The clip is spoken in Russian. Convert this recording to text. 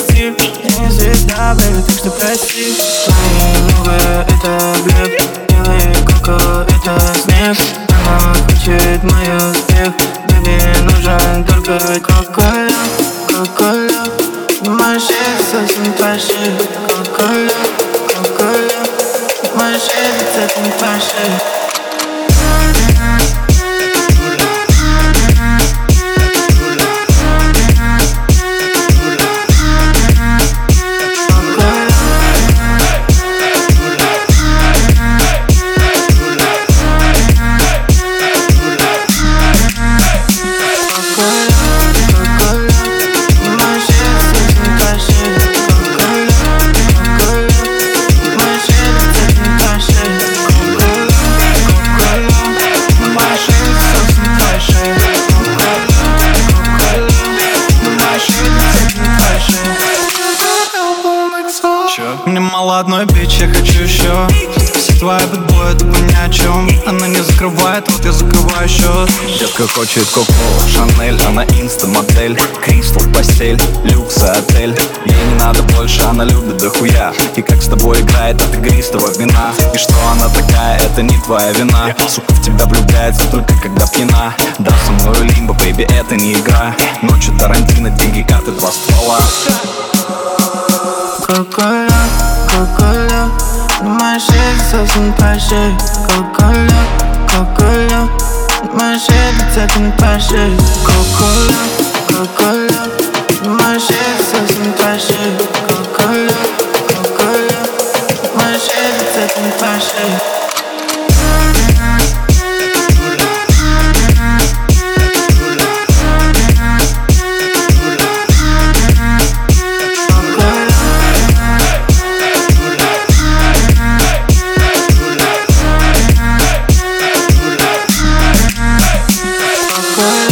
коллектив Я не звезда, baby, так что прости. Мои губы — это блеф Белая кукла — это снег Она хочет мой успех Baby, нужен только Coco L'Eau Coco L'Eau Думаешь, я совсем пошлый. Coco L'Eau, Coco L'Eau Думаешь, я совсем пошлый. Мне мало одной бич, я хочу еще Все твои бэтбои, тупо ни о чем? Она не закрывает, вот я закрываю счет. Детка хочет коко, Шанель, она инста-модель. Кристал в постель, люкс отель. Ей не надо больше, она любит дохуя. И как с тобой играет от игристого вина? И что она такая, это не твоя вина. Сука в тебя влюбляется только когда пьяна. Да, со мной лимба, бейби, это не игра. Ночью Тарантино, деньги, карты, два ствола so some perşe Coca-Cola, Coca-Cola Maşeri saçın perşe Coca-Cola. for